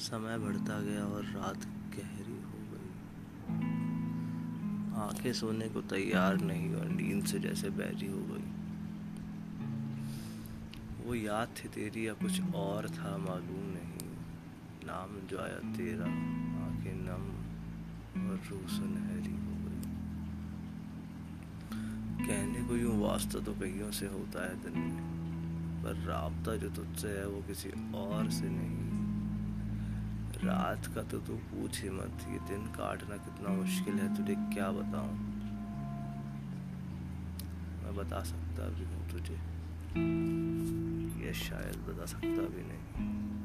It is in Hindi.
समय बढ़ता गया और रात गहरी हो गई। आँखें सोने को तैयार नहीं और नींद से जैसे बैरी हो गई। वो याद थी तेरी या कुछ और था मालूम नहीं। नाम जो आया तेरा, आँखें नम और रूह सुनहरी हो गई। कहने को यूँ वास्ता तो कहियों से होता है दिन में, पर राबता जो तुझसे है वो किसी और से नहीं। रात का तो तू पूछ ही मत, ये दिन काटना कितना मुश्किल है तुझे क्या बताऊँ? मैं बता सकता भी हूँ तुझे। ये शायद बता सकता भी नहीं।